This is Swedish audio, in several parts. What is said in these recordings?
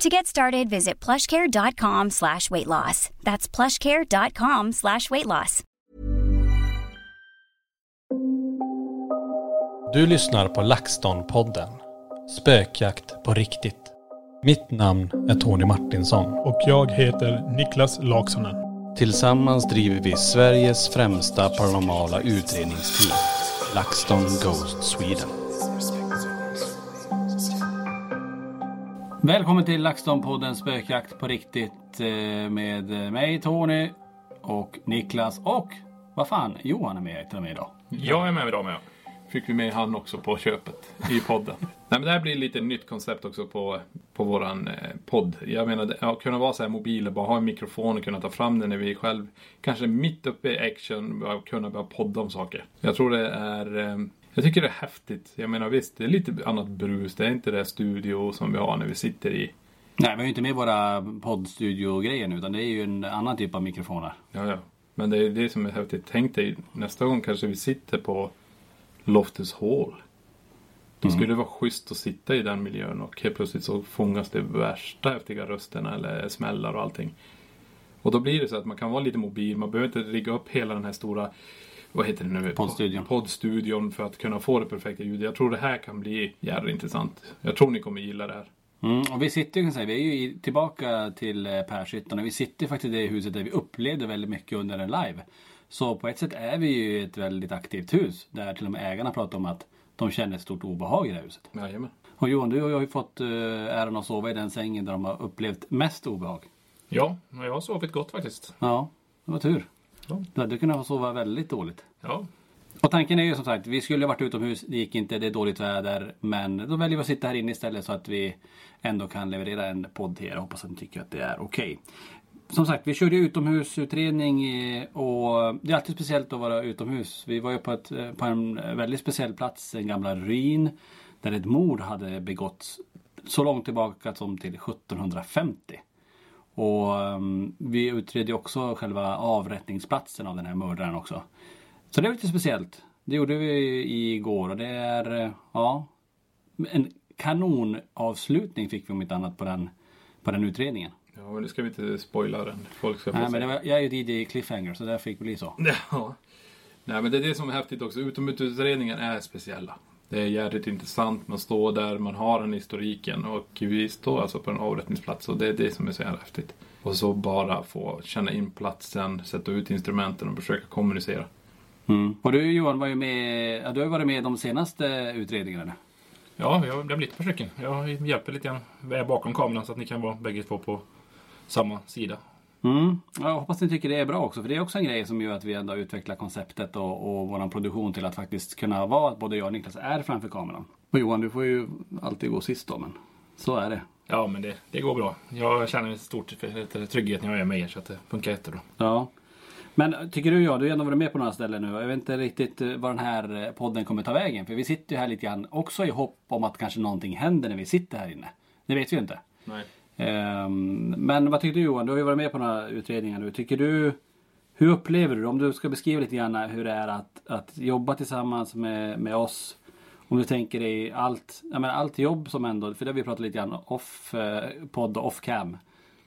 To get started, visit plushcare.com slash weight loss. That's plushcare.com slash weight loss. Du lyssnar på LaxTon-podden. Spökjakt på riktigt. Mitt namn är Tony Martinsson. Och jag heter Niklas Laksonen. Tillsammans driver vi Sveriges främsta paranormala utredningsteam. LaxTon Ghost Sweden. Välkommen till LaxTon-podden Spökjakt på riktigt eh, med mig Tony och Niklas och vad fan, Johan är med till och med idag. Jag är med idag med. Fick vi med han också på köpet i podden. Nej men det här blir lite nytt koncept också på, på våran eh, podd. Jag menar, att kunna vara så här mobil och bara ha en mikrofon och kunna ta fram den när vi själv kanske mitt uppe i action bara kunna börja podda om saker. Jag tror det är eh, jag tycker det är häftigt. Jag menar visst, det är lite annat brus. Det är inte det studio som vi har när vi sitter i. Nej, vi har ju inte med våra poddstudio-grejer nu utan det är ju en annan typ av mikrofoner. Ja, ja. Men det är det som är häftigt. Tänk dig nästa gång kanske vi sitter på Loftus Hall. Då skulle det vara schysst att sitta i den miljön och helt plötsligt så fångas det värsta häftiga rösterna eller smällar och allting. Och då blir det så att man kan vara lite mobil. Man behöver inte rigga upp hela den här stora vad heter det nu? Poddstudion. Poddstudion för att kunna få det perfekta ljudet. Jag tror det här kan bli jävligt intressant. Jag tror ni kommer gilla det här. Mm, och vi sitter kan jag säga, vi är ju i, tillbaka till eh, Pershyttan och vi sitter faktiskt i det huset där vi upplevde väldigt mycket under en live. Så på ett sätt är vi ju i ett väldigt aktivt hus där till och med ägarna pratar om att de känner ett stort obehag i det här huset. Jajamän. Och Johan, du har ju fått eh, äran att sova i den sängen där de har upplevt mest obehag. Ja, jag har sovit gott faktiskt. Ja, det var tur. Ja. Du hade kunnat sova väldigt dåligt. Ja, Och tanken är ju som sagt, vi skulle ha varit utomhus, det gick inte, det är dåligt väder. Men då väljer vi att sitta här inne istället så att vi ändå kan leverera en podd till er. Hoppas att ni tycker att det är okej. Som sagt, vi körde utomhusutredning eh, och det är alltid speciellt att vara utomhus. Vi var ju på, ett, eh, på en väldigt speciell plats, den gamla Ryn, där ett mord hade begåtts så långt tillbaka som till 1750. Och um, vi utredde också själva avrättningsplatsen av den här mördaren också. Så det var lite speciellt. Det gjorde vi igår och det är, ja, en kanonavslutning fick vi om inte annat på den, på den utredningen. Ja, nu ska vi inte spoila den. Folk ska få Nej, se. men det var, jag är ju DJ Cliffhanger så där fick det bli så. Ja. Nej men det är det som är häftigt också. Utomhusutredningen är speciella. Det är jävligt intressant. Man står där, man har den historiken och vi står alltså på en avrättningsplats och det är det som är så jävla häftigt. Och så bara få känna in platsen, sätta ut instrumenten och försöka kommunicera. Mm. Och du Johan var ju med, ja, du har ju varit med de senaste utredningarna. ja jag, det har blivit stycken. Jag hjälper lite grann. Jag är bakom kameran så att ni kan vara bägge två på samma sida. Mm. Ja, Jag hoppas ni tycker det är bra också för det är också en grej som gör att vi ändå utvecklar konceptet och, och vår produktion till att faktiskt kunna vara att både jag och Niklas är framför kameran. Och Johan du får ju alltid gå sist då men så är det. Ja, men det, det går bra. Jag känner en stor trygghet när jag är med er så att det funkar jättebra. Ja. Men tycker du ja, du har ändå varit med på några ställen nu. Jag vet inte riktigt eh, var den här eh, podden kommer ta vägen. För vi sitter ju här lite grann också i hopp om att kanske någonting händer när vi sitter här inne. Det vet vi ju inte. Nej. Ehm, men vad tycker du Johan? Du har ju varit med på några utredningar nu. Tycker du Hur upplever du det? Om du ska beskriva lite grann hur det är att, att jobba tillsammans med, med oss. Om du tänker dig allt, jag menar, allt jobb som ändå, för det har vi pratat lite grann off eh, podd och off cam.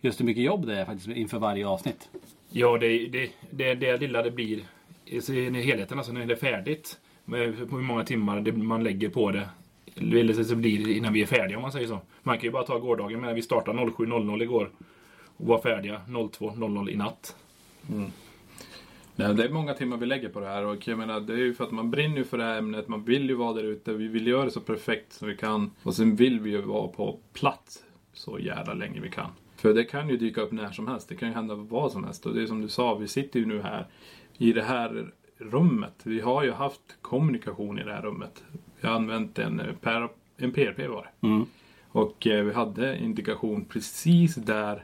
Just hur mycket jobb det är faktiskt inför varje avsnitt. Ja, det, det, det, det lilla det blir i helheten, alltså när det är färdigt. Med hur många timmar man lägger på det. Eller så blir det innan vi är färdiga om man säger så. Man kan ju bara ta gårdagen, men vi startade 07.00 igår. Och var färdiga 02.00 i natt. Mm. Nej, det är många timmar vi lägger på det här och jag menar, det är ju för att man brinner för det här ämnet. Man vill ju vara där ute. Vi vill göra det så perfekt som vi kan. Och sen vill vi ju vara på plats så jävla länge vi kan. För det kan ju dyka upp när som helst. Det kan ju hända vad som helst. Och det är som du sa, vi sitter ju nu här i det här rummet. Vi har ju haft kommunikation i det här rummet. Vi har använt en, per, en PRP var. Mm. Och eh, vi hade indikation precis där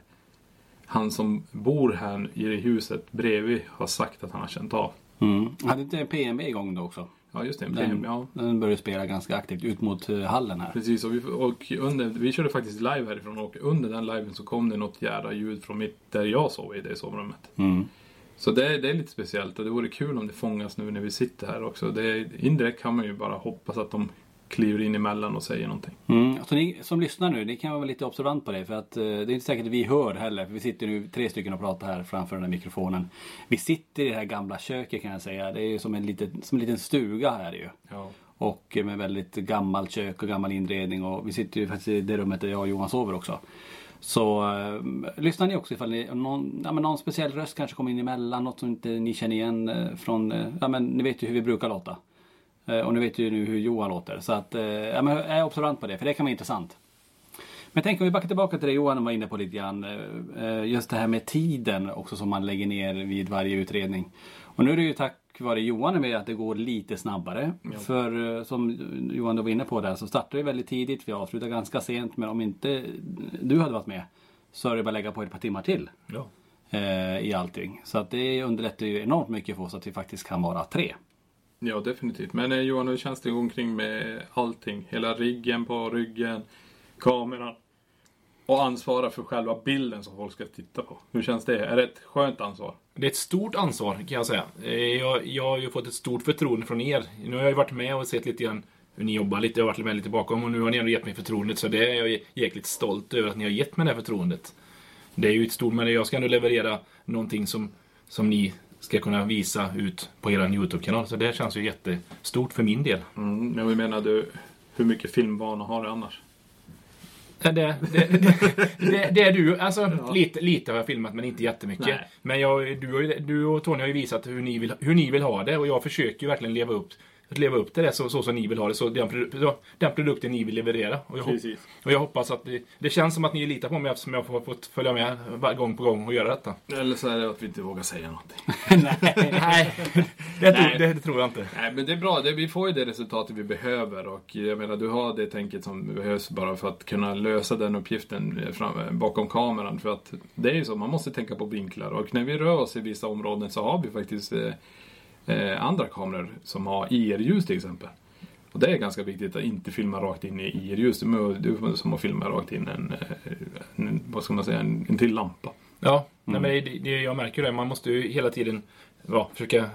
han som bor här i det huset bredvid har sagt att han har känt av. Mm. Hade inte PMB igång då också? Ja just det, Den, PMB. Ja. den började spela ganska aktivt ut mot eh, hallen här. Precis, och, vi, och under, vi körde faktiskt live härifrån och under den liven så kom det något jävla ljud från mitt, där jag sov i det sovrummet. Mm. Så det, det är lite speciellt och det vore kul om det fångas nu när vi sitter här också. Det, indirekt kan man ju bara hoppas att de kliver in emellan och säger någonting. Mm. Så ni som lyssnar nu, ni kan vara lite observant på det. För att eh, det är inte säkert att vi hör heller. För vi sitter nu tre stycken och pratar här framför den här mikrofonen. Vi sitter i det här gamla köket kan jag säga. Det är ju som en liten, som en liten stuga här ju. Ja. Och med väldigt gammalt kök och gammal inredning. Och vi sitter ju faktiskt i det rummet där jag och Johan sover också. Så eh, lyssnar ni också ifall ni, någon, ja, men någon speciell röst kanske kommer in emellan. Något som inte ni känner igen eh, från, eh, ja men ni vet ju hur vi brukar låta. Eh, och ni vet ju nu hur Johan låter. Så att, eh, ja, men är observant på det, för det kan vara intressant. Men tänk om vi backar tillbaka till det Johan var inne på lite grann. eh, eh Just det här med tiden också som man lägger ner vid varje utredning. Och nu är det ju tack vare Johan med att det går lite snabbare. För eh, som Johan var inne på där så startar vi väldigt tidigt. Vi avslutar ganska sent. Men om inte du hade varit med så är det bara att lägga på ett par timmar till. Ja. eh, I allting. Så att det underlättar ju enormt mycket för oss att vi faktiskt kan vara tre. Ja, definitivt. Men eh, Johan, hur känns det omkring med allting? Hela riggen på ryggen, kameran och ansvara för själva bilden som folk ska titta på. Hur känns det? Är det ett skönt ansvar? Det är ett stort ansvar kan jag säga. Eh, Jag, jag har ju fått ett stort förtroende från er. Nu har jag ju varit med och sett lite grann hur ni jobbar lite. Jag har varit med lite bakom och nu har ni ändå gett mig förtroendet. Så det är jag jäkligt stolt över att ni har gett mig det här förtroendet. Det är ju ett stort, men jag ska ändå leverera någonting som, som ni ska kunna visa ut på er YouTube-kanal. Så det känns ju jättestort för min del. Mm, men jag menar du, hur mycket filmvana har du annars? Det, det, det, det, är du. Alltså, lite, lite har jag filmat men inte jättemycket. Nej. Men jag, du, ju- du och Tony har ju visat hur ni, vill, hur ni vill ha det och jag försöker ju verkligen leva upp, att leva upp till det så, så som ni vill ha det. Så den, produ- den produkten ni vill leverera. Och jag, och jag hoppas att det, det känns som att ni litar på mig eftersom jag har fått följa med gång på gång och göra detta. Eller så är det att vi inte vågar säga någonting. Nej, det, tror, det, det tror jag inte. Nej, men det är bra. Det, vi får ju det resultatet vi behöver och jag menar, du har det tänket som behövs bara för att kunna lösa den uppgiften fram, bakom kameran. För att det är ju så, man måste tänka på vinklar och när vi rör oss i vissa områden så har vi faktiskt eh, andra kameror som har IR-ljus till exempel. Och det är ganska viktigt att inte filma rakt in i IR-ljus. Det är det är som att filma rakt in en, eh, en vad ska man säga, en, en till lampa. Ja, nej, men det, det, jag märker det. Man måste ju hela tiden ja, försöka eh,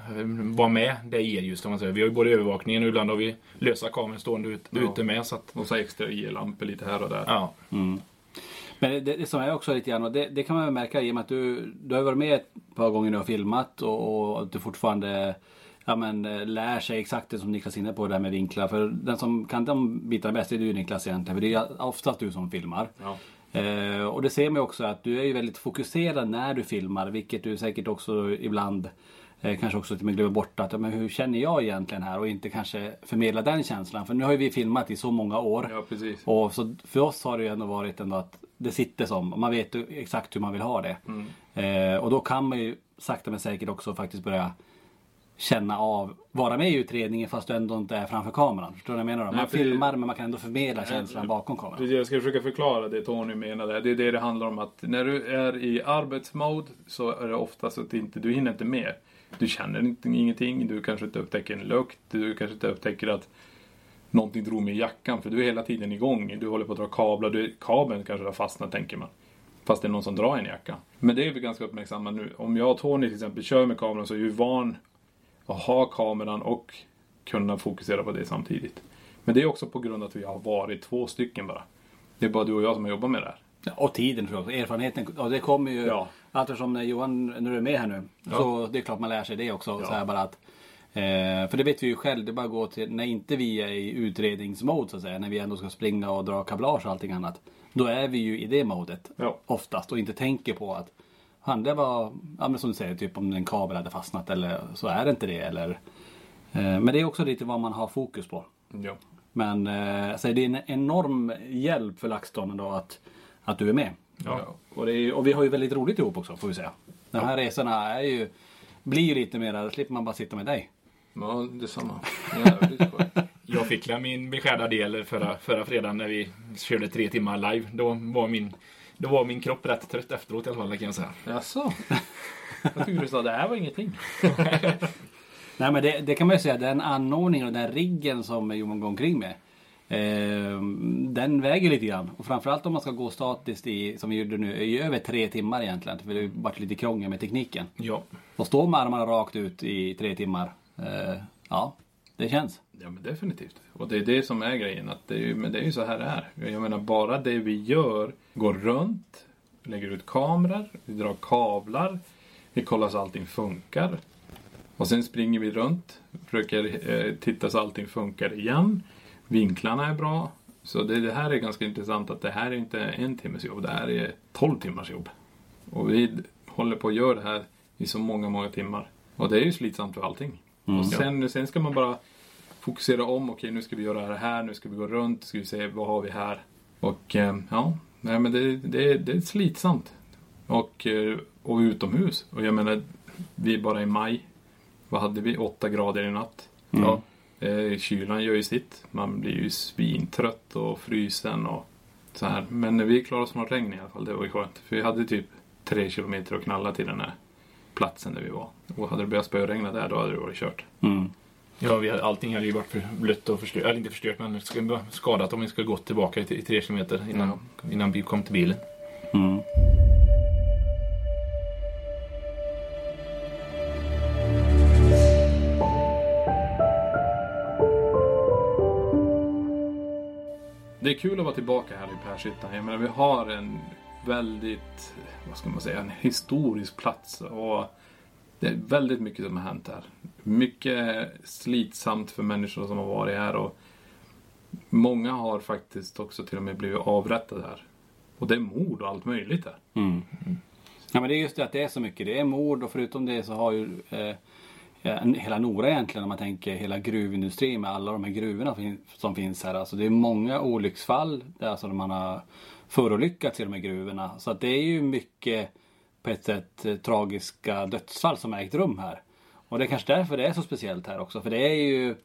vara med det man säga. Vi har ju både övervakningen och ibland har vi lösa kameror stående ut, Ja. ute med. Så att, Och så extra IR-lampor lite här och där. ja. Men det, det som är också lite grann, och det, det kan man väl märka i och med att du, du har varit med ett par gånger nu och filmat och, och att du fortfarande ja, men, lär sig exakt det som Niklas är inne på, det här med vinklar. För den som kan de bitarna bäst är du Niklas egentligen, för det är oftast du som filmar. Ja. Eh, och det ser man ju också att du är ju väldigt fokuserad när du filmar, vilket du säkert också ibland eh, kanske också till och med glömmer bort att, men hur känner jag egentligen här? Och inte kanske förmedla den känslan. För nu har ju vi filmat i så många år. Ja, precis. Och så för oss har det ju ändå varit ändå att det sitter som, man vet exakt hur man vill ha det. Mm. Eh, och då kan man ju sakta men säkert också faktiskt börja känna av, vara med i utredningen fast du ändå inte är framför kameran. Förstår du vad jag menar? Då? Man Nej, filmar men man kan ändå förmedla känslan bakom kameran. Precis, jag ska försöka förklara det Tony menade. Det är det det handlar om att när du är i arbetsmode så är det oftast att inte, du hinner inte med. Du känner inte, ingenting, du kanske inte upptäcker en lukt, du kanske inte upptäcker att någonting drog med jackan för du är hela tiden igång. Du håller på att dra kablar, du, kabeln kanske har fastnat tänker man. Fast det är någon som drar en jacka. Men det är vi ganska uppmärksamma nu. Om jag och Tony till exempel kör med kameran så är vi van att ha kameran och kunna fokusera på det samtidigt. Men det är också på grund av att vi har varit två stycken bara. Det är bara du och jag som har jobbat med det här. Ja, och tiden tror jag. Erfarenheten. Och det kommer ju Ja. eftersom när Johan, när du är med här nu. Så det är klart man lär sig det också. Så här bara att, eh, för det vet vi ju själv. Det är bara att gå till när inte vi är i utredningsmode så att säga. När vi ändå ska springa och dra kablage och allting annat. Då är vi ju i det modet. Ja. Oftast och inte tänker på att han det var, ja men som du säger, typ om en kabel hade fastnat eller så är det inte det. Eller, eh, men det är också lite vad man har fokus på. Ja. Men eh, så det är en enorm hjälp för LaxTon då att, att du är med. Ja. Och, är, och vi har ju väldigt roligt ihop också får vi säga. De här resorna är ju, blir ju lite mer, då slipper man bara sitta med dig. Ja, detsamma. Jävligt. Jag fick min beskärda del förra, förra fredagen när vi körde tre timmar live. Då var min, då var min kropp rätt trött efteråt i alla fall, det kan jag säga. Jaså? Jag tyckte du sa det här var ingenting. Nej men det, det kan man ju säga, den anordningen och den riggen som Johan går omkring med. Eh, den väger lite grann. Och framförallt om man ska gå statiskt i, som vi gjorde nu, i över tre timmar egentligen. För det har varit lite krångel med tekniken. Ja. Och stå med armarna rakt ut i tre timmar. Eh, ja, det känns. Ja men definitivt. Och det är det som är grejen. Att det är ju, men det är ju så här det är. Jag menar bara det vi gör. Går runt. Lägger ut kameror. Vi drar kablar. Vi kollar så allting funkar. Och sen springer vi runt. Försöker eh, titta så allting funkar igen. Vinklarna är bra. Så det, det här är ganska intressant att det här är inte en timmes jobb. Det här är 12 timmars jobb. Och vi håller på att göra det här i så många, många timmar. Och det är ju slitsamt för allting. Och sen, sen ska man bara fokusera om. Okej, nu ska vi göra det här. Nu ska vi gå runt. Ska vi se vad har vi här. Och eh, ja, nej, men det, det, det är slitsamt. Och, eh, och utomhus. Och jag menar, vi är bara i maj. Vad hade vi? Åtta grader i natt. Ja. Eh, kylan gör ju sitt. Man blir ju svintrött och frysen och så här. Men vi klarade oss från regn i alla fall. Det var ju skönt. För vi hade typ tre kilometer att knalla till den här platsen där vi var. Och hade det börjat spöregna där, då hade det varit kört. Ja, vi hade, allting hade ju varit för blött och förstört. Eller inte förstört, men skadat om vi skulle gått tillbaka i, i tre kilometer innan, innan vi kom till bilen. Det är kul att vara tillbaka här i Pershyttan. Jag menar, vi har en väldigt, vad ska man säga, en historisk plats. Och det är väldigt mycket som har hänt här. Mycket slitsamt för människor som har varit här. Och många har faktiskt också till och med blivit avrättade här. Och det är mord och allt möjligt här. Mm. Mm. Ja men det är just det att det är så mycket. Det är mord och förutom det så har ju eh, hela Nora egentligen om man tänker hela gruvindustrin med alla de här gruvorna som finns här. Alltså det är många olycksfall där alltså man har förolyckats i de här gruvorna. Så att det är ju mycket på ett sätt eh, tragiska dödsfall som har ägt rum här. Och det är kanske därför det är så speciellt här också. För det är ju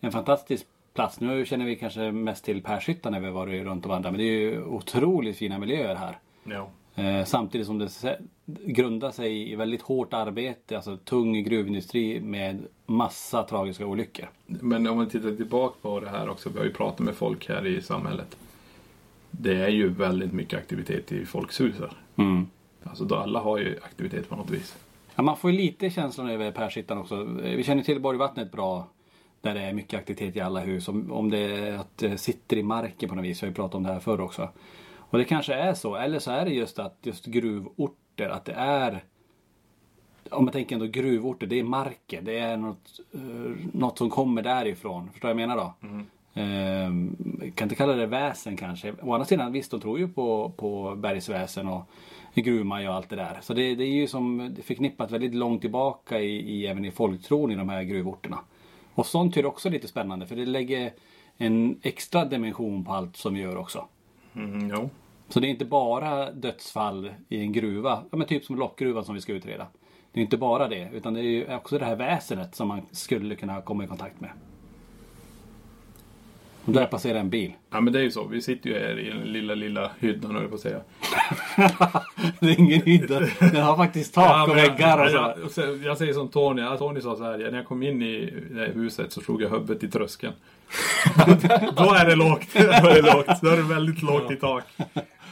en fantastisk plats. Nu känner vi kanske mest till Pershyttan när vi har varit runt och vandrat. Men det är ju otroligt fina miljöer här. Ja. Eh, samtidigt som det grundar sig i väldigt hårt arbete, alltså tung gruvindustri med massa tragiska olyckor. Men om man tittar tillbaka på det här också. Vi har ju pratat med folk här i samhället. Det är ju väldigt mycket aktivitet i folks hus här. Alltså då alla har ju aktivitet på något vis. Ja, man får ju lite känslan över Pershyttan också. Eh, Vi känner till Borgvattnet bra. Där det är mycket aktivitet i alla hus. Om, om det att det sitter i marken på något vis. Vi har ju pratat om det här förr också. Och det kanske är så. Eller så är det just att just gruvorter, att det är om man tänker ändå gruvorter, det är marken. Det är något, eh, något som kommer därifrån. Förstår du vad jag menar då? Ehm, kan inte kalla det väsen kanske. Å andra sidan visst, de tror ju på, på bergsväsen och gruvmaj och allt det där. Så det, det är ju som förknippat väldigt långt tillbaka i, i, även i folktron i de här gruvorterna. Och sånt är också lite spännande för det lägger en extra dimension på allt som vi gör också. Mm, jo. Så det är inte bara dödsfall i en gruva, ja, men typ som lockgruvan som vi ska utreda. Det är inte bara det, utan det är ju också det här väsenet som man skulle kunna komma i kontakt med. Och där passerar en bil. Ja men det är ju så. Vi sitter ju här i den lilla, lilla hyddan höll jag på att säga. det är ingen hydda. Den har faktiskt tak och men väggar och så. jag, jag, jag, säger som Tony. Ja, Tony sa så här. Ja, när jag kom in i det här huset så slog jag huvudet i tröskeln. Då är det lågt. Då är det lågt. Då är det väldigt lågt i tak.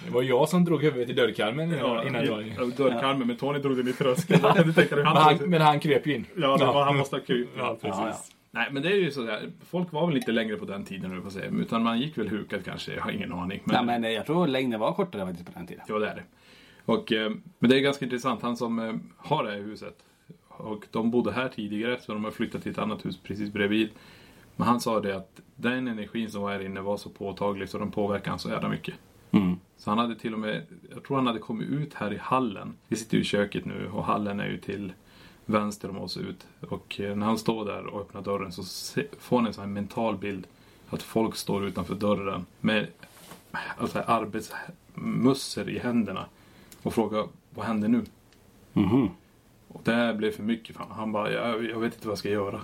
Det var jag som drog huvudet i dörrkarmen innan, innan jag... Ja, Dörrkarmen, men Tony drog den i tröskeln. Men han... men han kröp ju in. Ja, det var, han måste ha kryp. Ja, precis. Nej, men det är ju sådär. Folk var väl inte längre på den tiden, på säga. Utan man gick väl hukad kanske. Jag har ingen aning. Men Nej, men jag tror längden var kortare faktiskt på den tiden. Ja, det är det. Och, eh, men det är ganska intressant. Han som eh, har det här huset. Och de bodde här tidigare så de har flyttat till ett annat hus precis bredvid. Men han sa det att den energin som var här inne var så påtaglig så de påverkade han så jävla mycket. Mm. Så han hade till och med, jag tror han hade kommit ut här i hallen. Vi sitter ju i köket nu och hallen är ju till vänster om oss ut. Och eh, när han står där och öppnar dörren så får han en sån här mental bild. Att folk står utanför dörren med alltså, arbetsmössor i händerna. Och frågar vad händer nu? Mhm. Och det här blev för mycket för honom. Han bara, jag, jag vet inte vad jag ska göra.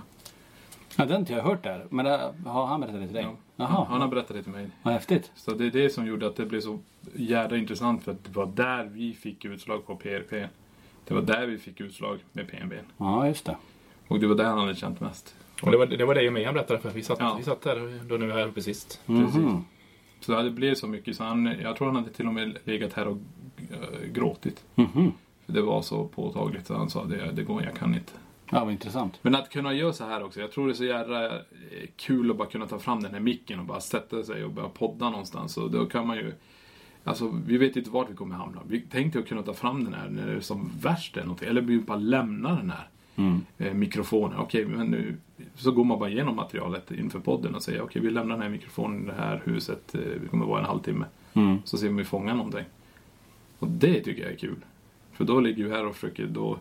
Ja, den har inte jag hört där. Men det, har han berättat det till dig? Jaha, Han har berättat det till mig. vad häftigt. Så det är det som gjorde att det blev så jädra intressant för att det var där vi fick utslag på PRP. Det var där vi fick utslag med PNB. Ja, just det. Och det var där han hade känt mest. Och det var, det var det och mig han berättade för. Vi satt, Ja. vi satt där då när vi var här uppe sist. Mhm. Så det blev så mycket så han, jag tror han hade till och med legat här och äh, gråtit. Mhm. För det var så påtagligt så han sa det, det går, jag kan inte. Ja, vad intressant. Men att kunna göra så här också. Jag tror det är så jävla eh, kul att bara kunna ta fram den här micken och bara sätta sig och börja podda någonstans. Och då kan man ju... Alltså vi vet inte vart vi kommer hamna. Vi tänkte att kunna ta fram den här när det är som värst eller någonting. Eller vi bara lämna den här Mm. eh, mikrofonen. Okej, men nu så går man bara igenom materialet inför podden och säger okej, vi lämnar den här mikrofonen i det här huset. Eh, vi kommer vara en halvtimme. Mm. Så ser vi om vi fångar någonting. Och det tycker jag är kul. För då ligger vi här och försöker då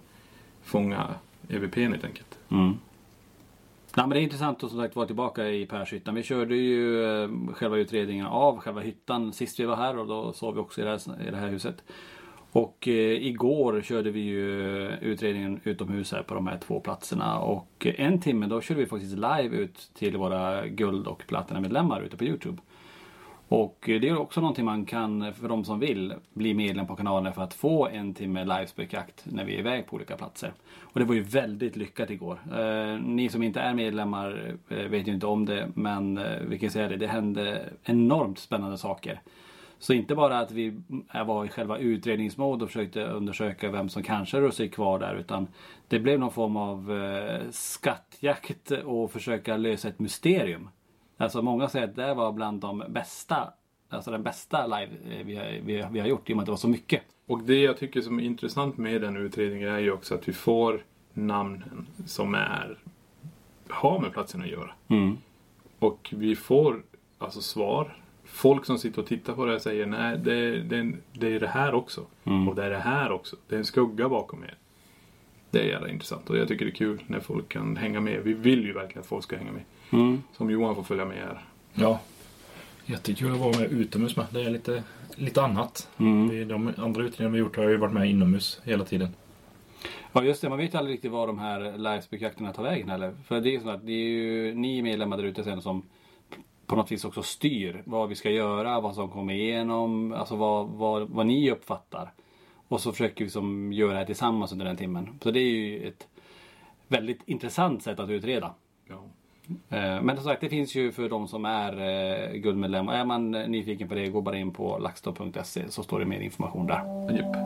fånga EVPn helt enkelt. Mm. Nej, men det är intressant att som sagt vara tillbaka i Pershyttan. Vi körde ju eh, själva utredningen av själva hyttan sist vi var här och då sov vi också i det här, i det här huset. Och eh, igår körde vi ju utredningen utomhus här på de här två platserna och en timme då körde vi faktiskt live ut till våra guld och platinamedlemmar ute på Youtube. Och eh, det är också någonting man kan, eh, för de som vill, bli medlem på kanalen för att få en timme livespökjakt när vi är iväg på olika platser. Och det var ju väldigt lyckat igår. Eh, ni som inte är medlemmar eh, vet ju inte om det, men vi kan säga det, det hände enormt spännande saker. Så inte bara att vi var i själva utredningsmål och försökte undersöka vem som kanske rör sig kvar där utan det blev någon form av skattjakt och försöka lösa ett mysterium. Alltså många säger att det var bland de bästa, alltså den bästa live eh, vi har, vi, vi har gjort i och med att det var så mycket. Och det jag tycker som är intressant med den utredningen är ju också att vi får namnen som är har med platsen att göra. Mm. Och vi får alltså svar. Folk som sitter och tittar på det här säger nej, det, det, det är det här också. Mm. Och det är det här också. Det är en skugga bakom er. Det är jävla intressant och jag tycker det är kul när folk kan hänga med. Vi vill ju verkligen att folk ska hänga med. Mm. Som Johan får följa med här. Ja. Jättekul att vara med utomhus med. Det är lite, lite annat. Mm. Det De andra utredningar vi gjort har jag ju varit med inomhus hela tiden. Ja just det, man vet aldrig riktigt var de här livespökjakterna tar vägen heller. För det är ju så att det är ju ni medlemmar där ute sen som på något vis också styr vad vi ska göra, vad som kommer igenom, alltså vad, vad, vad ni uppfattar. Och så försöker vi som göra det här tillsammans under den timmen. Så det är ju ett väldigt intressant sätt att utreda. Ja. Eh, Men som sagt, det finns ju för de som är eh, guldmedlem. Och är man eh, nyfiken på det, gå bara in på laxton.se så står det mer information där. Japp.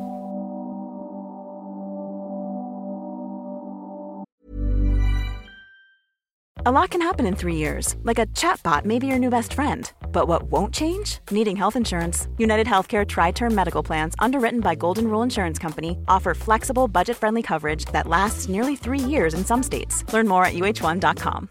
A lot can happen in three years, like a chatbot may be your new best friend. But what won't change? Needing health insurance. United Healthcare Tri Term Medical Plans, underwritten by Golden Rule Insurance Company, offer flexible, budget friendly coverage that lasts nearly three years in some states. Learn more at uh1.com.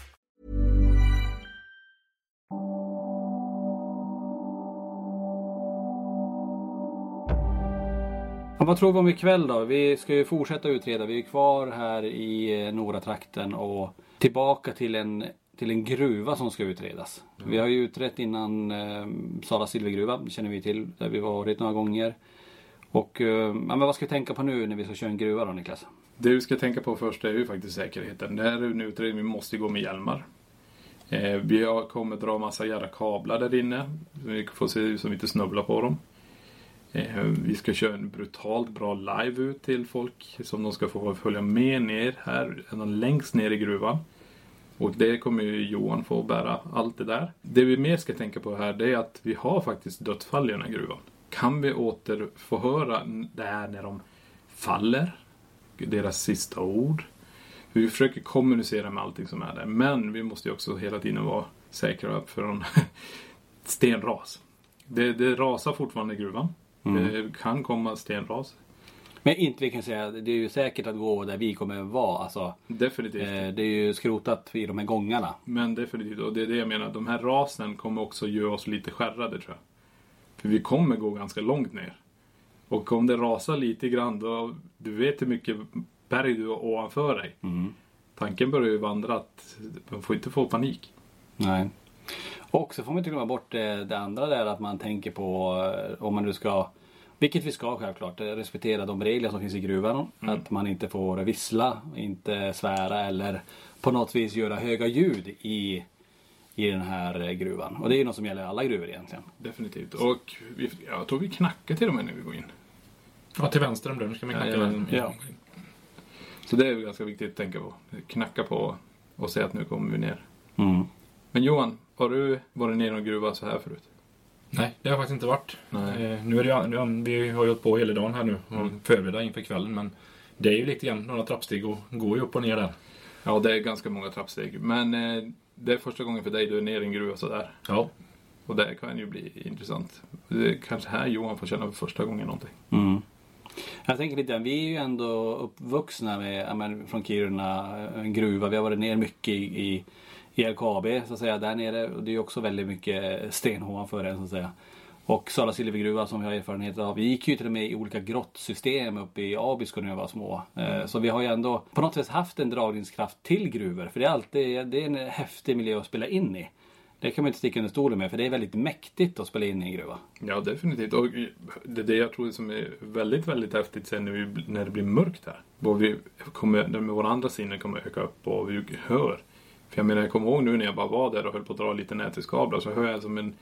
Ja, vad tror vi om ikväll då? Vi ska ju fortsätta utreda. Vi är kvar här i eh, Nora-trakten och tillbaka till en, till en gruva som ska utredas. Vi har ju utrett innan eh, Sala silvergruva, känner vi till, där vi varit några gånger. Och eh, ja, men vad ska vi tänka på nu när vi ska köra en gruva då Niklas? Det vi ska tänka på först är ju faktiskt säkerheten. Det här är en utredning, vi måste gå med hjälmar. Eh, vi kommer dra massa jävla kablar där inne. Vi får se så vi inte snubblar på dem. Eh, vi ska köra en brutalt bra live ut till folk som de ska få följa med ner här, längst ner i gruvan. Och det kommer ju Johan få bära allt det där. Det vi mer ska tänka på här det är att vi har faktiskt dödsfall i den här gruvan. Kan vi åter få höra det här när de faller? Deras sista ord. Vi försöker kommunicera med allting som är där. Men vi måste ju också hela tiden vara säkra för en stenras. Det, det rasar fortfarande i gruvan. Det kan komma stenras. Men inte vi kan säga, det är ju säkert att gå där vi kommer vara. Alltså, Definitivt. eh, det är ju skrotat i de här gångarna. Men definitivt. Och det är det jag menar. De här rasen kommer också göra oss lite skärrade tror jag. För vi kommer gå ganska långt ner. Och om det rasar lite grann då, du vet hur mycket berg du har ovanför dig. Tanken börjar ju vandra att man får inte få panik. Nej. Och så får man inte glömma bort det, det andra där att man tänker på eh, om man nu ska vilket vi ska självklart eh, respektera de regler som finns i gruvan. Att man inte får vissla, inte svära eller på något vis göra höga ljud i, i den här eh, gruvan. Och det är ju något som gäller alla gruvor egentligen. Definitivt. Och vi, jag tror vi knackar till och med när vi går in. Ja, till vänster om dörren ska man knacka. Jajamän. Ja. Så det är ju ganska viktigt att tänka på. Knacka på och säga att nu kommer vi ner. Mm. Men Johan, har du varit nere i någon gruva så här förut? Nej, det har faktiskt inte varit. Nej. Eh, nu är det, nu, vi har ju hållit på hela dagen här nu och Mm. förbereda inför kvällen. Men det är ju lite grann några trappsteg och går ju upp och ner där. Ja, det är ganska många trappsteg. Men eh, det är första gången för dig du är nere i en gruva sådär. Ja. Och det kan ju bli intressant. Det är kanske här Johan får känna för första gången någonting. Mm. Jag tänker lite, vi är ju ändå uppvuxna med, men, från Kiruna, en gruva. Vi har varit ner mycket i, i, i LKAB så att säga. Där nere. Det är också väldigt mycket sten ovanför en så att säga. Och Sala silvergruva som vi har erfarenhet av. Vi gick ju till och med i olika grottsystem uppe i Abisko när vi var små. Eh, Så vi har ju ändå på något sätt haft en dragningskraft till gruvor. För det är alltid det är en häftig miljö att spela in i. Det kan man inte sticka under stolen med för det är väldigt mäktigt att spela in i en gruva. Ja, definitivt. Och det är det jag tror som är väldigt, väldigt häftigt sen när, vi, när det blir mörkt här. Vad vi kommer, när våra andra sinnen kommer öka upp och vi hör. För jag menar, jag kommer ihåg nu när jag bara var där och höll på att dra lite näthuskablar så hör jag som en,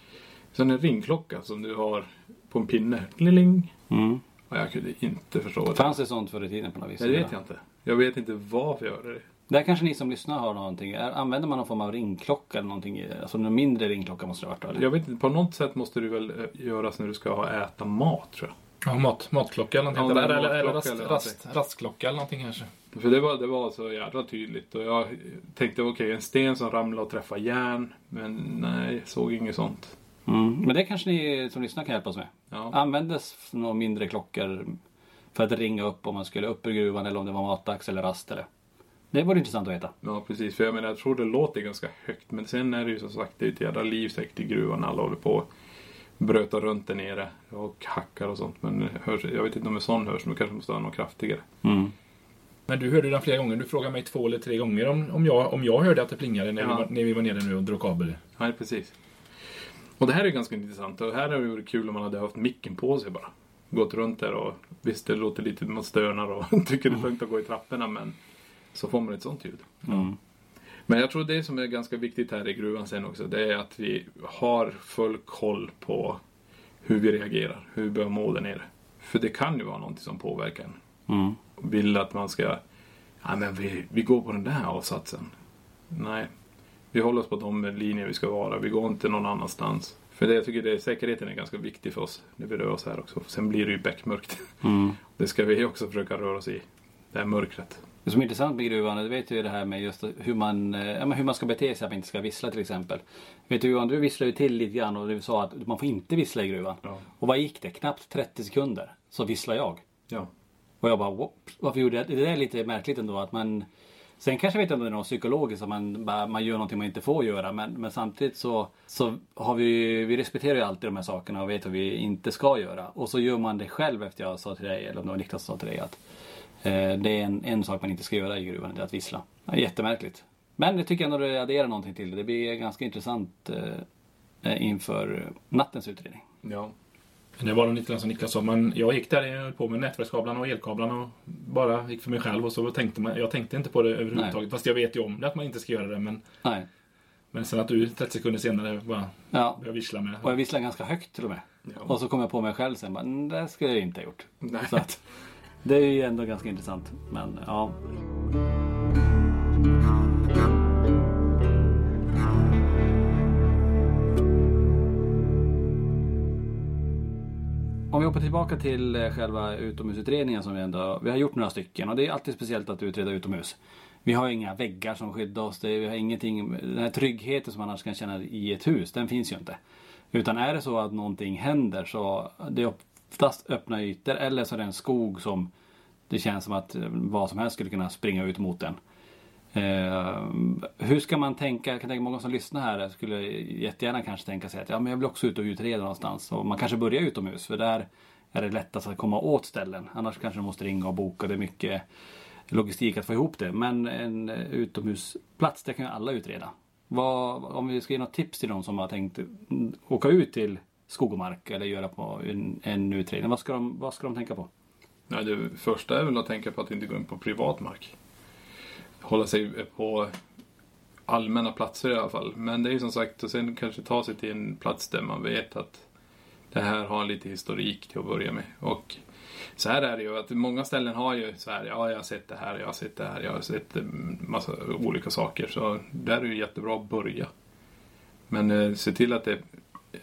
som en ringklocka som du har på en pinne. Liling. Mm. Och jag kunde inte förstå det Fanns det sånt förr i tiden på något vis? Det vet jag inte. Jag vet inte varför jag gör det. Där kanske ni som lyssnar har någonting. Använder man någon form av ringklocka eller någonting? Alltså en mindre ringklocka måste det ha varit eller? Jag vet inte, på något sätt måste du väl eh, göras när du ska ha äta mat tror jag. Ja, mat, matklocka eller någonting. Ja, eller, eller, eller rast, eller rast, rastklocka eller någonting kanske. För det var, det var så jävla tydligt. Och jag tänkte okej, en sten som ramlade och träffade järn. Men nej, såg inget sånt. Mm. Men det kanske ni som lyssnar kan hjälpa oss med. Ja. Användes några mindre klockor för att ringa upp om man skulle upp ur gruvan eller om det var matdags eller rast eller? Det vore intressant att veta. Ja, precis. För jag menar, jag tror det låter ganska högt. Men sen är det ju som sagt, det är ett jävla liv säkert i gruvan. Alla håller på brötar runt där nere och hackar och sånt. Men hörs, jag vet inte om en sån hörs, men kanske måste ha något kraftigare. Mm. Men du hörde den flera gånger. Du frågade mig två eller tre gånger om, om, jag, om jag hörde att det plingade när, Ja. vi, var, när vi var nere nu och drog kabel. Nej, precis. Och det här är ganska intressant. Och här hade det varit kul om man hade haft micken på sig bara. Gått runt där och visst det låter lite, man stönar och tycker det är tungt att gå i trapporna men så får man ett sånt ljud. Mm. Men jag tror det som är ganska viktigt här i gruvan sen också det är att vi har full koll på hur vi reagerar, hur vi börjar må där nere. För det kan ju vara någonting som påverkar en. Mm. Vill att man ska, ja men vi, vi går på den där avsatsen. Nej, vi håller oss på de linjer vi ska vara. Vi går inte någon annanstans. För det, jag tycker det, säkerheten är ganska viktig för oss när vi rör oss här också. Sen blir det ju beckmörkt. Mm. Det ska vi också försöka röra oss i. Det här mörkret. Det som är intressant med gruvan, det vet ju det här med just hur man, ja, hur man ska bete sig, att man inte ska vissla till exempel. Vet du Johan, du visslade ju till lite grann och du sa att man får inte vissla i gruvan. Ja. Och vad gick det? Knappt 30 sekunder så visslade jag. Ja. Och jag bara, "Whoop, varför gjorde jag det? Det är lite märkligt ändå att man Sen kanske jag vet inte om det är något psykologiskt att man, man gör någonting man inte får göra. Men, men samtidigt så, så har vi, vi respekterar ju alltid de här sakerna och vet vad vi inte ska göra. Och så gör man det själv efter jag sa till dig, eller om det var Niklas som sa till dig att det är en, en sak man inte ska göra i gruvan, det är att vissla. Det är jättemärkligt. Men jag tycker ändå det adderar någonting till det. Det blir ganska intressant eh, inför nattens utredning. Ja. Det var nog lite som Niklas sa, men jag gick där jag höll på med nätverkskablarna och elkablarna och bara gick för mig själv och så tänkte man, jag tänkte inte på det överhuvudtaget. Nej. Fast jag vet ju om det att man inte ska göra det. Men, Nej. men sen att du 30 sekunder senare bara Ja. började vissla med Och jag visslade ganska högt till och med. Ja. Och så kom jag på mig själv sen, bara, "Mm, det skulle jag inte ha gjort. Nej. Det är ju ändå ganska intressant. Men ja. Om vi hoppar tillbaka till eh, själva utomhusutredningen som vi ändå, vi har gjort några stycken och det är alltid speciellt att utreda utomhus. Vi har inga väggar som skyddar oss, det, vi har ingenting, den här tryggheten som man annars kan känna i ett hus, den finns ju inte. Utan är det så att någonting händer så det är oftast öppna ytor eller så är det en skog som det känns som att eh, vad som helst skulle kunna springa ut mot den. Eh, hur ska man tänka? Jag kan tänka många som lyssnar här skulle jättegärna kanske tänka sig att ja, men jag vill också ut och utreda någonstans. Och man kanske börjar utomhus för där är det lättast att komma åt ställen. Annars kanske du måste ringa och boka. Det är mycket logistik att få ihop det. Men en utomhusplats, det kan ju alla utreda. Vad, om vi ska ge något tips till de som har tänkt åka ut till skog och mark eller göra på en, en utredning. Vad ska, de, vad ska de tänka på? Nej, det första är väl att tänka på att inte gå in på privat mark. Hålla sig på allmänna platser i alla fall. Men det är ju som sagt och sen kanske ta sig till en plats där man vet att det här har lite historik till att börja med. Och så här är det ju att många ställen har ju så här, ja jag har sett det här, jag har sett det här, jag har sett en massa olika saker. Så där är det ju jättebra att börja. Men eh, se till att det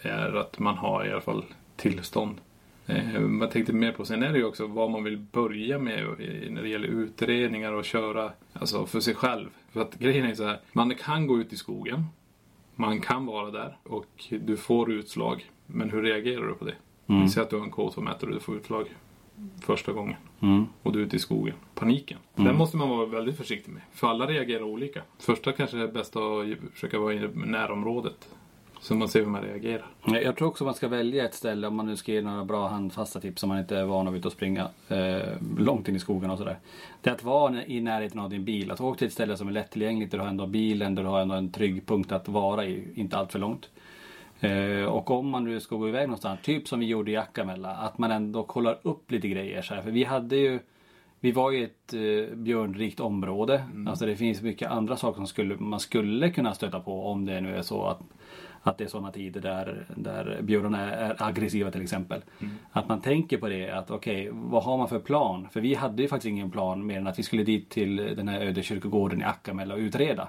är att man har i alla fall tillstånd. Eh, jag tänkte mer på, sen är det ju också vad man vill börja med när det gäller utredningar och köra alltså för sig själv. För att grejen är så här, man kan gå ut i skogen, man kan vara där och du får utslag. Men hur reagerar du på det? Mm. Säg att du har en K2-mätare och du får utslag första gången Mm. och du är ute i skogen. Paniken. Mm. Den måste man vara väldigt försiktig med. För alla reagerar olika. Första kanske är bäst att försöka vara i närområdet. Så man ser hur man reagerar. Jag tror också man ska välja ett ställe om man nu ska ge några bra handfasta tips om man inte är van att ute och springa eh, långt in i skogen och sådär. Det är att vara i närheten av din bil. Att åka till ett ställe som är lättillgängligt där du har ändå bilen, där du har ändå en trygg punkt att vara i, inte allt för långt. Eh, och om man nu ska gå iväg någonstans, typ som vi gjorde i Akkamella, att man ändå kollar upp lite grejer. Så här. För vi hade ju vi var i ett eh, björnrikt område. Alltså det finns mycket andra saker som skulle, man skulle kunna stöta på om det nu är så att, att det är sådana tider där, där björnarna är, aggressiva till exempel. Att man tänker på det att okej, vad har man för plan? För vi hade ju faktiskt ingen plan mer än att vi skulle dit till den här öde kyrkogården i Akkamella och utreda.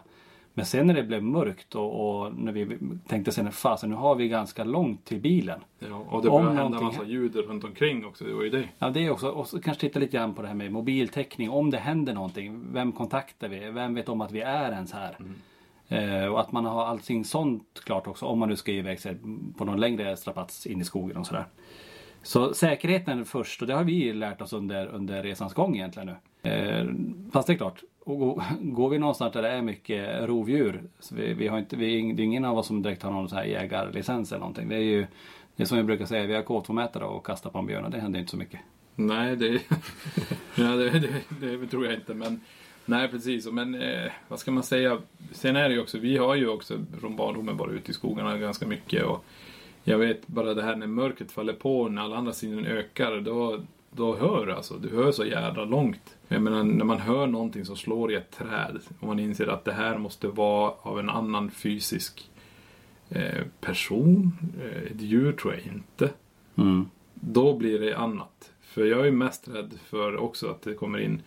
Men sen när det blev mörkt och, och när vi tänkte sen, fasen nu har vi ganska långt till bilen. Ja, och det Om börjar hända någonting- massa ljud runt omkring också. Det var ju det. Ja, det är också. Och så kanske titta lite grann på det här med mobiltäckning. Om det händer någonting, vem kontaktar vi? Vem vet om att vi är ens här? Eh, Eh, och att man har allting sånt klart också om man nu ska iväg sig på någon längre strapats in i skogen och sådär. Så säkerheten först och det har vi lärt oss under, under resans gång egentligen nu. Eh, fast det är klart, och går vi någonstans där det är mycket rovdjur. Så vi, vi har inte, vi, är det är ingen av oss som direkt har någon så här jägarlicens eller någonting. Det är ju det är som vi brukar säga, vi har K2-mätare och kastar på en björn och det händer inte så mycket. Nej, det, ja, det, det, det tror jag inte. Men nej, precis. Men eh, vad ska man säga? Sen är det ju också, vi har ju också från barndomen varit ute i skogarna ganska mycket. Och jag vet bara det här när mörkret faller på, när alla andra sinnen ökar, då, då hör alltså. Du hör så jävla långt. Jag menar, när man hör någonting som slår i ett träd och man inser att det här måste vara av en annan fysisk eh, person, eh, ett djur tror jag inte. Mm. Då blir det annat. För jag är mest rädd för också att det kommer in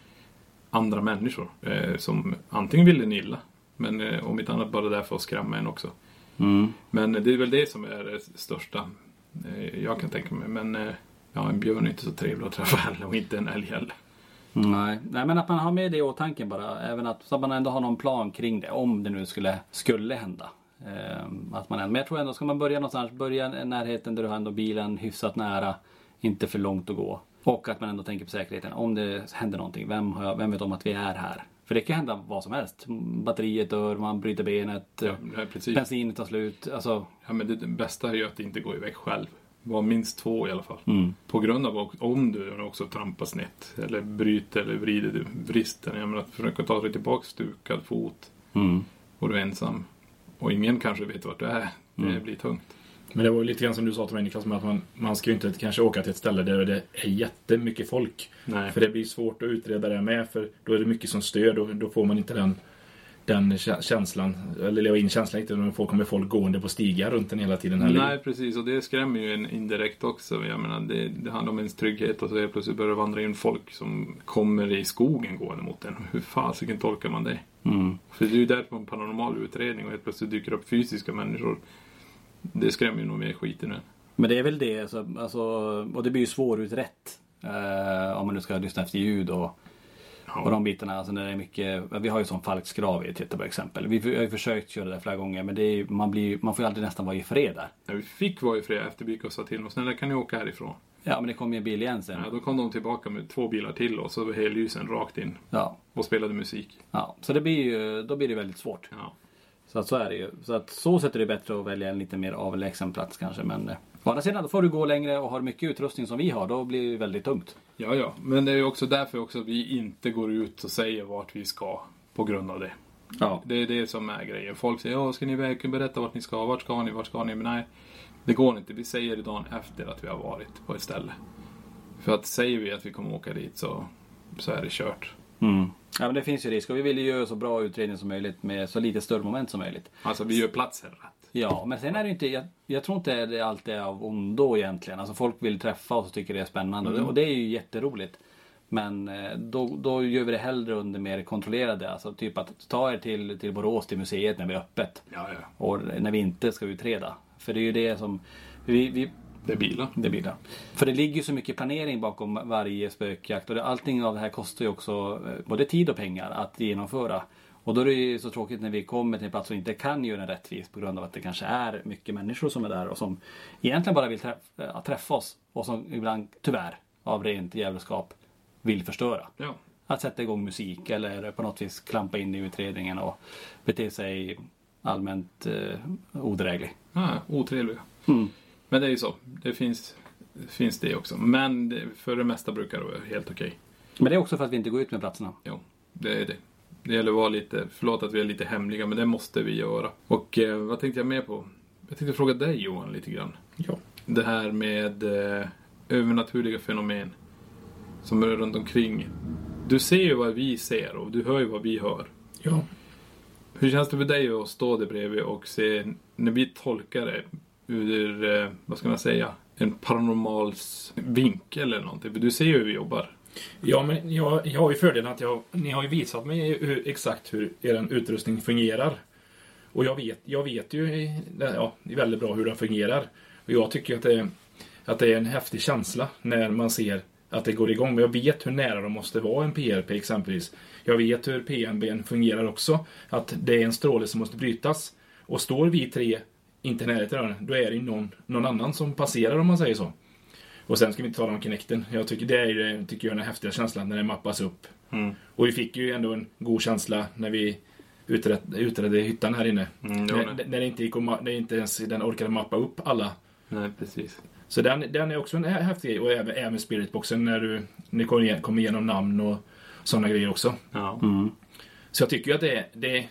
andra människor eh, som antingen vill en illa, men eh, om inte annat bara där för att skrämma en också. Mm. Men det är väl det som är det största eh, jag kan tänka mig. Men eh, ja, en björn är inte så trevlig att träffa heller och inte en älg heller. Nej. Nej, men att man har med det i åtanke bara. Även att, så att man ändå har någon plan kring det. Om det nu skulle, skulle hända. Att man, men jag tror ändå, ska man börja någonstans, börja i närheten där du har ändå bilen hyfsat nära. Inte för långt att gå. Och att man ändå tänker på säkerheten. Om det händer någonting, vem, har jag, vem vet om att vi är här? För det kan hända vad som helst. Batteriet dör, man bryter benet, Ja, bensinen tar slut. Alltså, Ja, men det, det bästa är ju att inte gå iväg själv. Var minst två i alla fall. Mm. På grund av att- om du också trampar snett eller bryter eller vrider du vristen. Jag menar, försöka ta dig tillbaka stukad fot mm. och du är ensam. Och ingen kanske vet vart du är. Det Mm. blir tungt. Men det var ju lite grann som du sa till mig Niklas, med att man, man ska ju inte kanske åka till ett ställe där det är jättemycket folk. Nej. För det blir svårt att utreda det med, för då är det mycket som stör. Då, då får man inte den, den kä- känslan, eller leva in känslan lite, när folk kommer folk gående på stigar runt en hela tiden. Heller. Nej, precis. Och det skrämmer ju en indirekt också. Jag menar, det, det handlar om ens trygghet och så helt plötsligt börjar det vandra in folk som kommer i skogen gående mot en. Hur fasiken tolkar man det? Mm. För det är ju där på en paranormal utredning och helt plötsligt dyker upp fysiska människor. Det skrämmer ju nog mer skiten än. Men det är väl det, alltså, alltså, och det blir ju svårutrett. Eh, om man nu ska lyssna efter ljud och, och de bitarna. Alltså när det är mycket, vi har ju som Falks grav i ett jättebra exempel. Vi har ju försökt köra det flera gånger men det är, man, blir, man får ju aldrig nästan vara i fred där. Ja, vi fick vara i fred efter Bik sa till oss, snälla kan ni åka härifrån? Ja men det kom ju en bil igen sen. Ja, då kom de tillbaka med två bilar till och så var hellysen rakt in. Ja. Och spelade musik. Ja, så det blir ju, då blir det väldigt svårt. Ja. Så att så är det ju. Så att så sätt är det bättre att välja en lite mer avlägsen plats kanske. Men eh, å andra sidan, då får du gå längre och har mycket utrustning som vi har. Då blir det väldigt tungt. Ja, ja. Men det är ju också därför också vi inte går ut och säger vart vi ska. På grund av det. Ja. Det är det som är grejen. Folk säger ja, ska ni iväg? Berätta vart ni ska. Vart ska ni? Vart ska ni? Men nej, det går inte. Vi säger det dagen efter att vi har varit på ett ställe. För att säger vi att vi kommer åka dit så, så är det kört. Mm. Ja men det finns ju risk och vi vill ju göra så bra utredning som möjligt med så lite större moment som möjligt. Alltså vi gör platsen rätt. Ja, men sen är det ju inte, jag, jag tror inte det alltid är av ondo egentligen. Alltså folk vill träffa oss och tycker det är spännande Mm. och det är ju jätteroligt. Men eh, då, då gör vi det hellre under mer kontrollerade. Alltså typ att ta er till, till Borås, till museet när vi är öppet. Ja, ja. Och när vi inte ska utreda. För det är ju det som... Vi, vi, Blir det. För det ligger ju så mycket planering bakom varje spökjakt. Och det, allting av det här kostar ju också eh, både tid och pengar att genomföra. Och då är det ju så tråkigt när vi kommer till en plats och inte kan göra den rättvis på grund av att det kanske är mycket människor som är där och som egentligen bara vill träffa, äh, träffa oss. Och som ibland, tyvärr, av rent djävulskap vill förstöra. Ja. Att sätta igång musik eller på något vis klampa in i utredningen och bete sig allmänt eh, odräglig. Ja, otrevliga. Mm. Men det är ju så. Det finns, det finns det också. Men det, för det mesta brukar det vara helt okej. Men det är också för att vi inte går ut med platserna. Jo, det är det. Det gäller att vara lite, förlåt att vi är lite hemliga, men det måste vi göra. Och eh, vad tänkte jag mer på? Jag tänkte fråga dig Johan lite grann. Ja. Det här med eh, övernaturliga fenomen som är runt omkring. Du ser ju vad vi ser och du hör ju vad vi hör. Ja. Hur känns det för dig att stå där bredvid och se, när vi tolkar det ur, eh, vad ska man säga, en paranormals vinkel eller någonting? För du ser ju hur vi jobbar. Ja, men jag, jag har ju fördelen att jag, ni har ju visat mig hur, exakt hur er utrustning fungerar. Och jag vet, jag vet ju eh, ja, väldigt bra hur den fungerar. Och jag tycker att det, att det är en häftig känsla när man ser att det går igång. Men jag vet hur nära de måste vara en PRP exempelvis. Jag vet hur PNB fungerar också. Att det är en stråle som måste brytas. Och står vi tre inte i närheten av den, då är det ju någon, någon annan som passerar om man säger så. Och sen ska vi inte tala om Kinecten. Jag tycker det är ju, tycker jag, den häftiga känslan när det mappas upp. Och vi fick ju ändå en god känsla när vi utredde, utredde hyttan här inne. Mm, jo, när, när det inte gick när inte ens den orkade mappa upp alla. Nej, precis. Så den, den är också en hä- häftig grej. Och även, även spiritboxen när du kommer igen- kommer igenom namn och sådana grejer också. Ja. Så jag tycker ju att det. Det,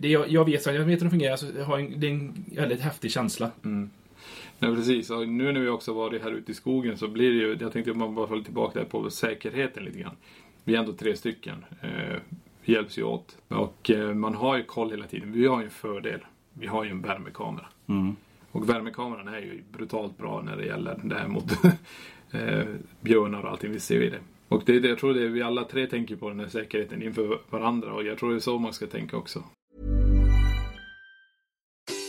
det, jag, jag, vet, jag vet hur det fungerar. Så jag har en, det är en väldigt häftig känsla. Nej, precis. Och nu när vi också varit här ute i skogen så blir det ju, jag tänkte man bara följa tillbaka där på säkerheten lite grann. Vi är ändå tre stycken. Eh, vi hjälps ju åt. Och eh, man har ju koll hela tiden. Vi har ju en fördel. Vi har ju en värmekamera. Och värmekameran är ju brutalt bra när det gäller det här mot eh, björnar och allting. Vi ser ju det. Och det är det jag tror det är vi alla tre tänker på den här säkerheten inför varandra. Och jag tror det är så man ska tänka också.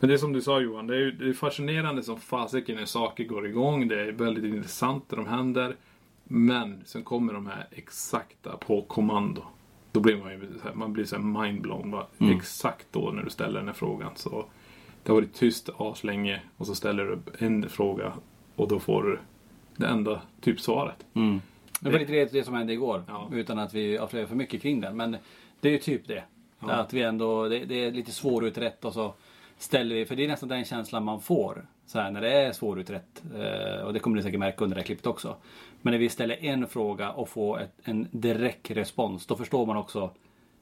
Men det är som du sa Johan, det är, det är fascinerande som fasiken när saker går igång. Det är väldigt intressant när de händer. Men sen kommer de här exakta på kommando. Då blir man ju så här, man blir så här mindblown. va? Mm. Exakt då när du ställer den här frågan. Så det har varit tyst aslänge och så ställer du en fråga och då får du det enda typ svaret. Mm. Det var lite det, det som hände igår. Utan att vi avslöjar för mycket kring den. Men det är ju typ det. Ja. Att vi ändå, det, det är lite svårutrett och så ställer vi, för det är nästan den känslan man får. Så här, när det är svårutrett. Eh, och det kommer ni säkert märka under det här klippet också. Men när vi ställer en fråga och får ett, en direkt respons. Då förstår man också.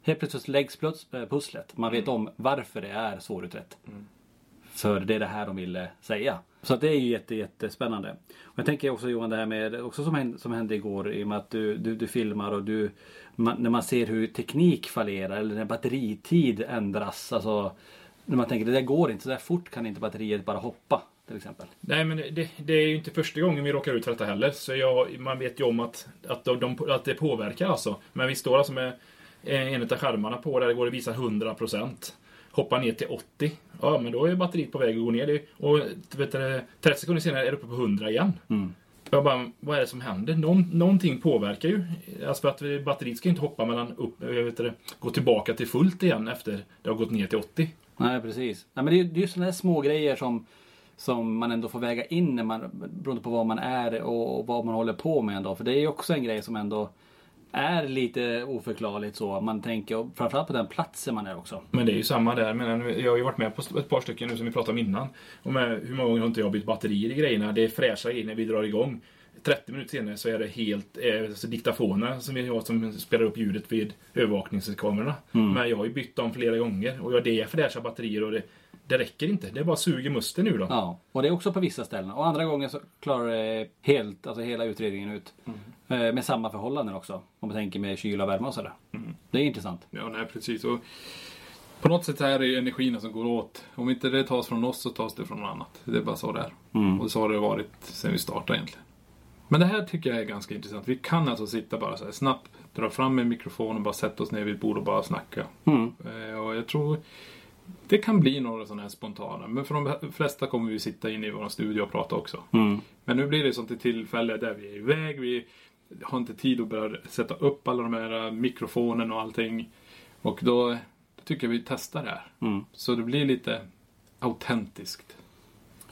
Helt plötsligt läggs eh, pusslet. Man vet om varför det är svårutrett. För det är det här de ville säga. Så det är ju jätte, jättespännande. Och jag tänker också Johan det här med, också som hände, som hände igår i och med att du, du, du filmar och du man, När man ser hur teknik fallerar eller när batteritid ändras. Alltså, när man tänker det där går inte, så där fort kan inte batteriet bara hoppa. Till exempel. Nej, men det, det är ju inte första gången vi råkar ut för detta heller. Så jag, man vet ju om att, att, de, de, att det påverkar alltså. Men vi står alltså med en av skärmarna på där det går att visa 100%. Hoppar ner till 80. Ja, men då är batteriet på väg att gå ner. Och vet du, 30 sekunder senare är det uppe på 100 igen. Jag bara, vad är det som händer? Någon, någonting påverkar ju. Alltså för att batteriet ska inte hoppa mellan upp, jag vet det, gå tillbaka till fullt igen efter det har gått ner till 80. Nej precis. Nej, men det är det är ju sådana här små grejer som, som man ändå får väga in när man, beroende på vad man är och, och vad man håller på med ändå. För det är ju också en grej som ändå är lite oförklarligt så. Man tänker, framförallt på den platsen man är också. Men det är ju samma där. Men jag har ju varit med på ett par stycken nu som vi pratade om innan. Och med hur många gånger har inte jag bytt batterier i grejerna? Det är fräscha grejer när vi drar igång. 30 minuter senare så är det helt eh, alltså diktafoner som vi har som spelar upp ljudet vid övervakningskamerorna. Mm. Men jag har ju bytt dem flera gånger. Och ja, det är fräscha batterier och det, det räcker inte. Det bara suger musten ur dem. Ja, och det är också på vissa ställen. Och andra gånger så klarar det helt, alltså hela utredningen ut. Eh, Med samma förhållanden också. Om man tänker med kyla, värme och sådär. Det är intressant. Ja, nej precis. Och på något sätt är det ju energin som går åt. Om inte det tas från oss så tas det från något annat. Det är bara så det är. Mm. Och så har det varit sen vi startade egentligen. Men det här tycker jag är ganska intressant. Vi kan alltså sitta bara så här snabbt, dra fram en mikrofon och bara sätta oss ner vid ett bord och bara snacka. Mm. Eh, Och jag tror det kan bli några sådana här spontana. Men för de flesta kommer vi sitta inne i vår studio och prata också. Mm. Men nu blir det sånt ett tillfälle där vi är iväg. Vi har inte tid att börja sätta upp alla de här mikrofonen och allting. Och då, då tycker jag vi testar det här. Mm. Så det blir lite autentiskt.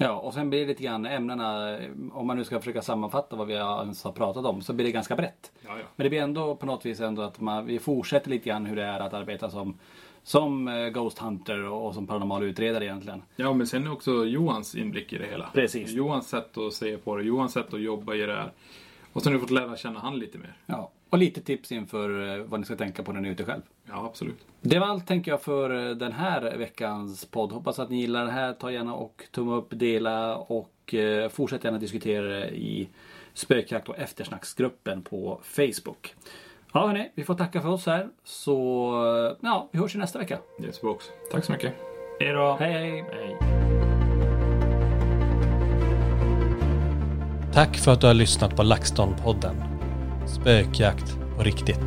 Ja, och sen blir det lite grann ämnena, om man nu ska försöka sammanfatta vad vi har ens har pratat om, så blir det ganska brett. Ja, ja. Men det blir ändå på något vis ändå att man, vi fortsätter lite grann hur det är att arbeta som, som eh, Ghost Hunter och, som paranormal utredare egentligen. Ja, men sen också Johans inblick i det hela. Precis. Johans sätt att se på det, Johans sätt att jobba i det här. Och så har ni fått lära känna han lite mer. Ja, och lite tips inför eh, vad ni ska tänka på när ni är ute själv. Ja, absolut. Det var allt tänker jag för eh, den här veckans podd. Hoppas att ni gillar den här. Ta gärna och tumma upp, dela och eh, fortsätt gärna diskutera i spökjakt och eftersnacksgruppen på Facebook. Ja hörni, vi får tacka för oss här. Så ja, vi hörs ju nästa vecka. Yes, box. Tack så mycket. Hej då. Hej hej. Hej. Tack för att du har lyssnat på LaxTon-podden. Spökjakt på riktigt.